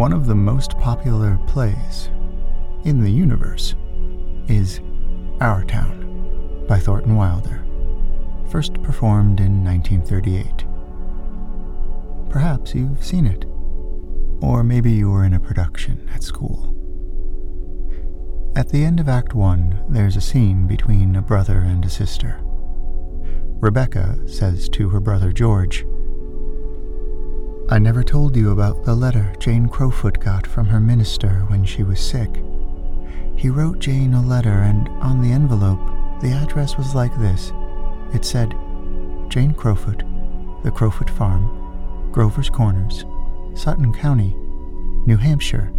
one of the most popular plays in the universe is Our Town by Thornton Wilder, first performed in 1938. Perhaps you've seen it, or maybe you were in a production at school. At the end of Act 1, there's a scene between a brother and a sister. Rebecca says to her brother George, I never told you about the letter Jane Crowfoot got from her minister when she was sick. He wrote Jane a letter, and on the envelope, the address was like this. It said, Jane Crowfoot, the Crowfoot Farm, Grover's Corners, Sutton County, New Hampshire,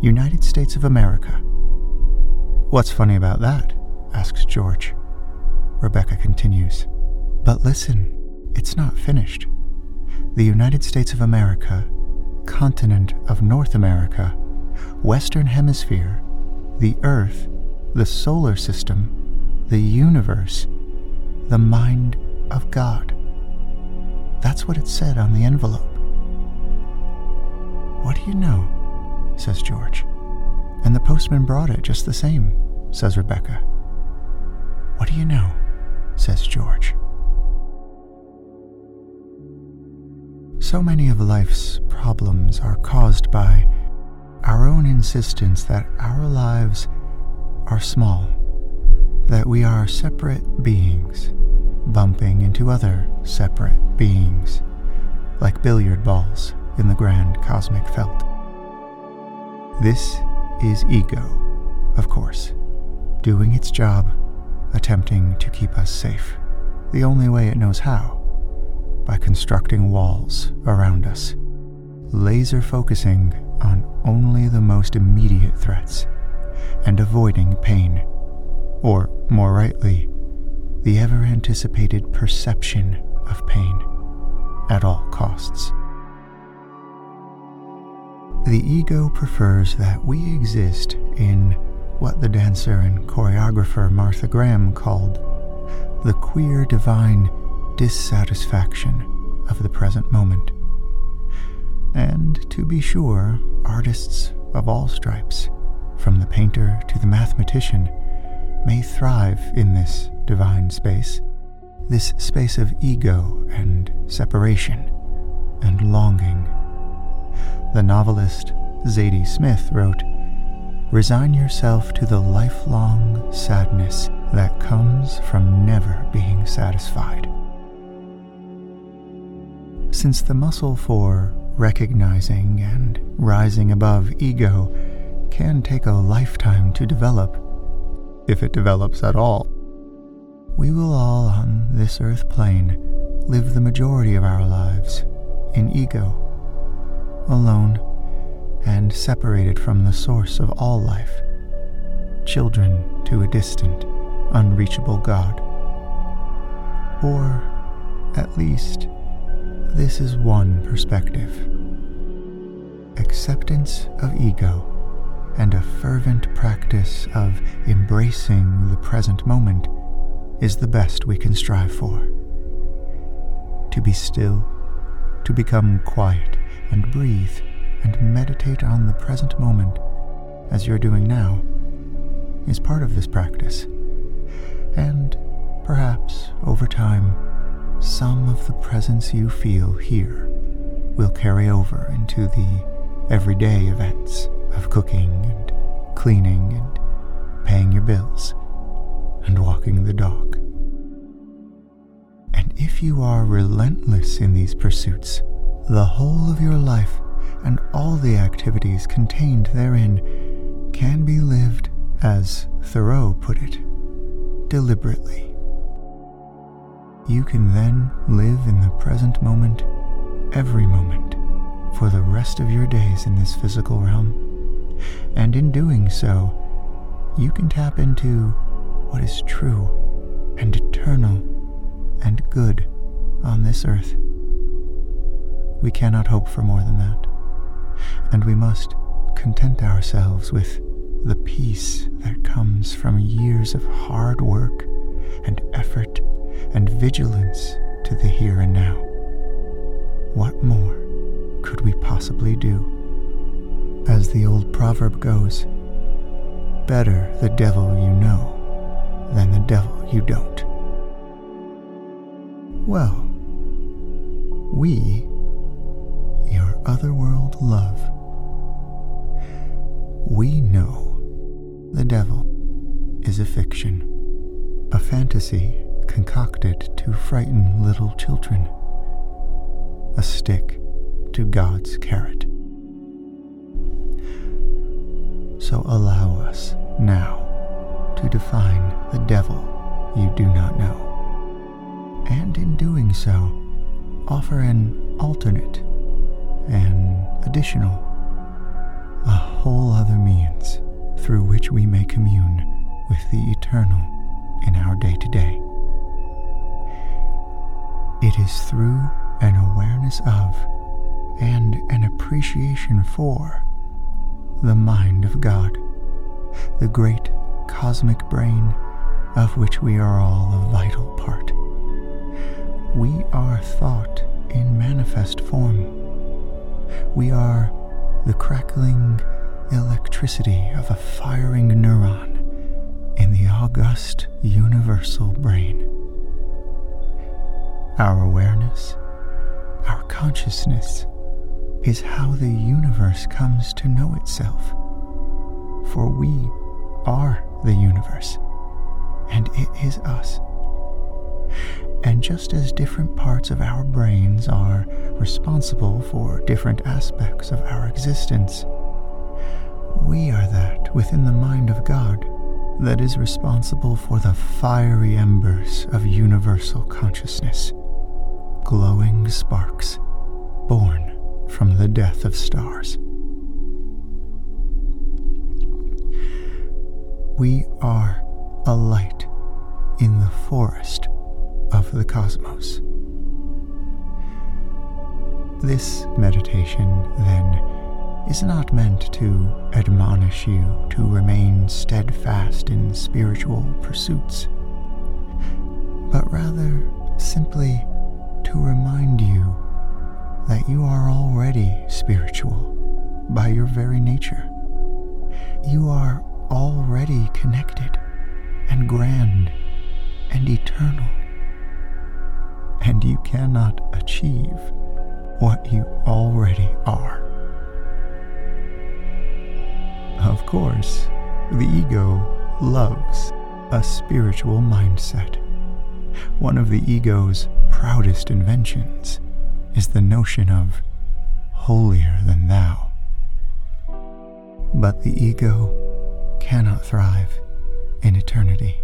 United States of America. What's funny about that? asks George. Rebecca continues. But listen, it's not finished. The United States of America, continent of North America, Western Hemisphere, the Earth, the solar system, the universe, the mind of God. That's what it said on the envelope. What do you know? says George. And the postman brought it just the same says Rebecca. What do you know? says George. So many of life's problems are caused by our own insistence that our lives are small, that we are separate beings, bumping into other separate beings, like billiard balls in the grand cosmic felt. This is ego, of course doing its job, attempting to keep us safe, the only way it knows how by constructing walls around us, laser focusing on only the most immediate threats, and avoiding pain, or more rightly, the ever anticipated perception of pain at all costs. The ego prefers that we exist in what the dancer and choreographer Martha Graham called the queer divine dissatisfaction of the present moment. And to be sure, artists of all stripes, from the painter to the mathematician, may thrive in this divine space, this space of ego and separation and longing. The novelist Zadie Smith wrote, resign yourself to the lifelong sadness that comes from never being satisfied. Since the muscle for recognizing and rising above ego can take a lifetime to develop, if it develops at all, we will all on this earth plane live the majority of our lives in ego, alone and separated from the source of all life, children to a distant, unreachable God. Or, at least, this is one perspective. Acceptance of ego and a fervent practice of embracing the present moment is the best we can strive for. To be still, to become quiet and breathe and meditate on the present moment, as you're doing now, is part of this practice. And perhaps over time, some of the presence you feel here will carry over into the everyday events of cooking and cleaning and paying your bills and walking the dog. And if you are relentless in these pursuits, the whole of your life and all the activities contained therein can be lived, as Thoreau put it, deliberately. You can then live in the present moment, every moment, for the rest of your days in this physical realm. And in doing so, you can tap into what is true and eternal and good on this earth. We cannot hope for more than that and we must content ourselves with the peace that comes from years of hard work and effort and vigilance to the here and now. What more could we possibly do? As the old proverb goes, better the devil you know than the devil you don't. Well, we, your otherworld love, we know the devil is a fiction, a fantasy concocted to frighten little children, a stick to God's carrot. So allow us now to define the devil you do not know, and in doing so, offer an alternate, an additional, a whole other means through which we may commune with the eternal in our day to day. It is through an awareness of and an appreciation for the mind of God, the great cosmic brain of which we are all a vital part. We are thought in manifest form. We are the crackling electricity of a firing neuron in the august universal brain. Our awareness, our consciousness, is how the universe comes to know itself. For we are the universe, and it is us. And just as different parts of our brains are responsible for different aspects of our existence, we are that within the mind of God that is responsible for the fiery embers of universal consciousness, glowing sparks born from the death of stars. We are a light in the forest of the cosmos. This meditation, then, is not meant to admonish you to remain steadfast in spiritual pursuits, but rather simply to remind you that you are already spiritual by your very nature. You are already connected and grand and eternal. And you cannot achieve what you already are. Of course, the ego loves a spiritual mindset. One of the ego's proudest inventions is the notion of holier than thou. But the ego cannot thrive in eternity,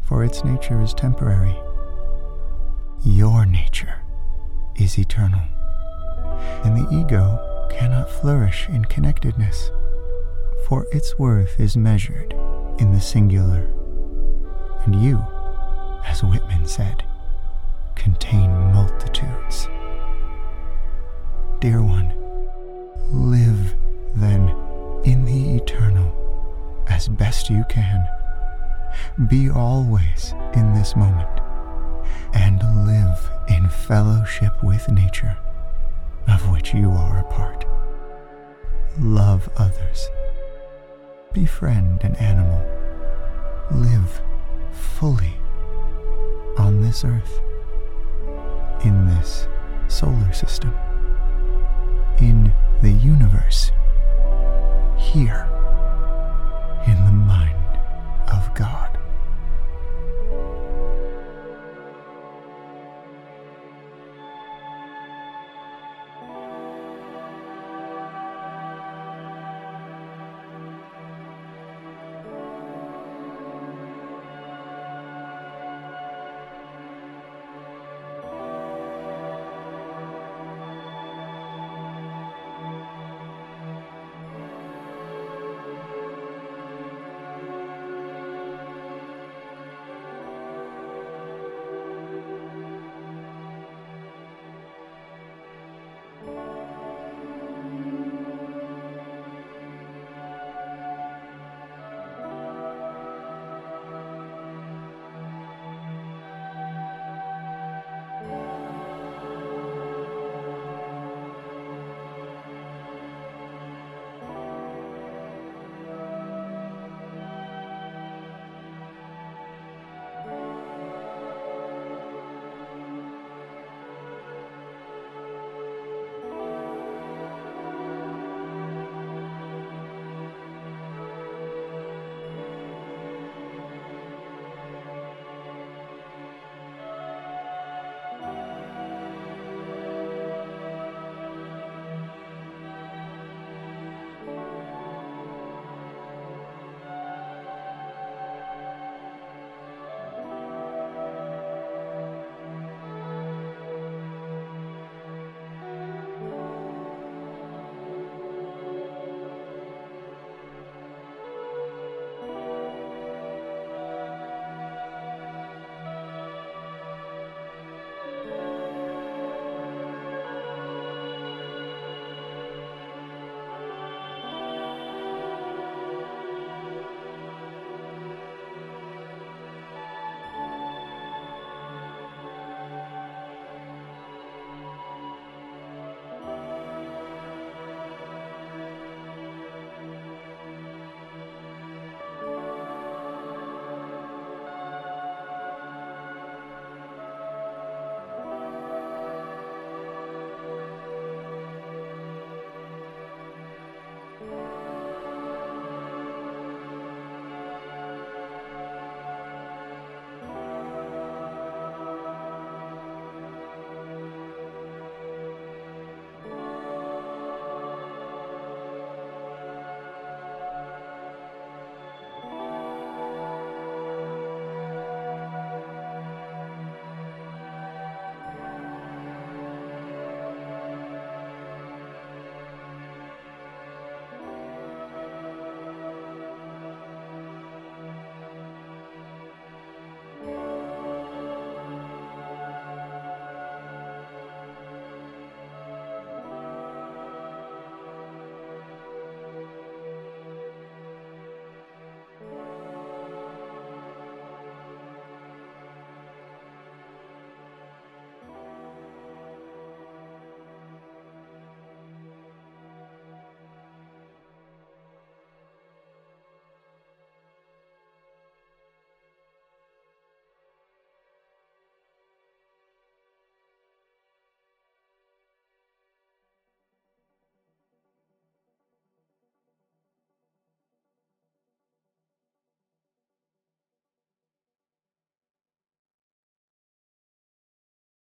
for its nature is temporary. Your nature is eternal, and the ego cannot flourish in connectedness, for its worth is measured in the singular. And you, as Whitman said, contain multitudes. Dear one, live then in the eternal as best you can. Be always in this moment and live in fellowship with nature, of which you are a part. Love others. Befriend an animal. Live fully on this earth, this solar system in the universe here.